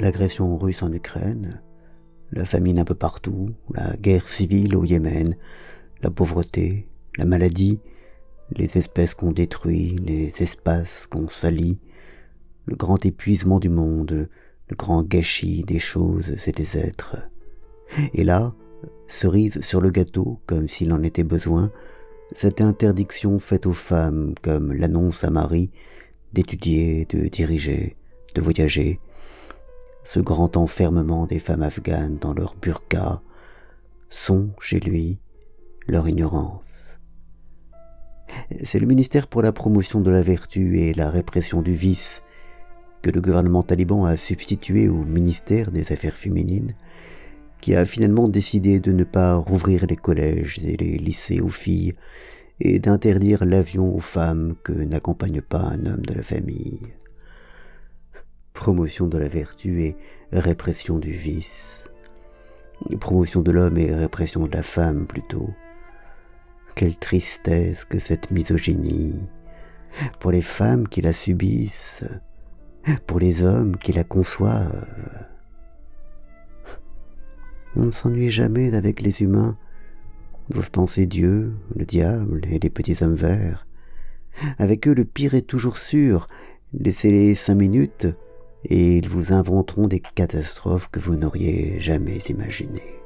l'agression russe en Ukraine, la famine un peu partout, la guerre civile au Yémen, la pauvreté, la maladie, les espèces qu'on détruit, les espaces qu'on salit, le grand épuisement du monde, le grand gâchis des choses et des êtres. Et là, cerise sur le gâteau, comme s'il en était besoin, cette interdiction faite aux femmes, comme l'annonce à Marie, d'étudier, de diriger, de voyager, ce grand enfermement des femmes afghanes dans leur burqa, sont, chez lui, leur ignorance. C'est le ministère pour la promotion de la vertu et la répression du vice que le gouvernement taliban a substitué au ministère des Affaires féminines, qui a finalement décidé de ne pas rouvrir les collèges et les lycées aux filles et d'interdire l'avion aux femmes que n'accompagne pas un homme de la famille promotion de la vertu et répression du vice, promotion de l'homme et répression de la femme plutôt. Quelle tristesse que cette misogynie, pour les femmes qui la subissent, pour les hommes qui la conçoivent. On ne s'ennuie jamais avec les humains, doivent penser Dieu, le diable et les petits hommes verts. Avec eux, le pire est toujours sûr. Laissez-les cinq minutes, et ils vous inventeront des catastrophes que vous n'auriez jamais imaginées.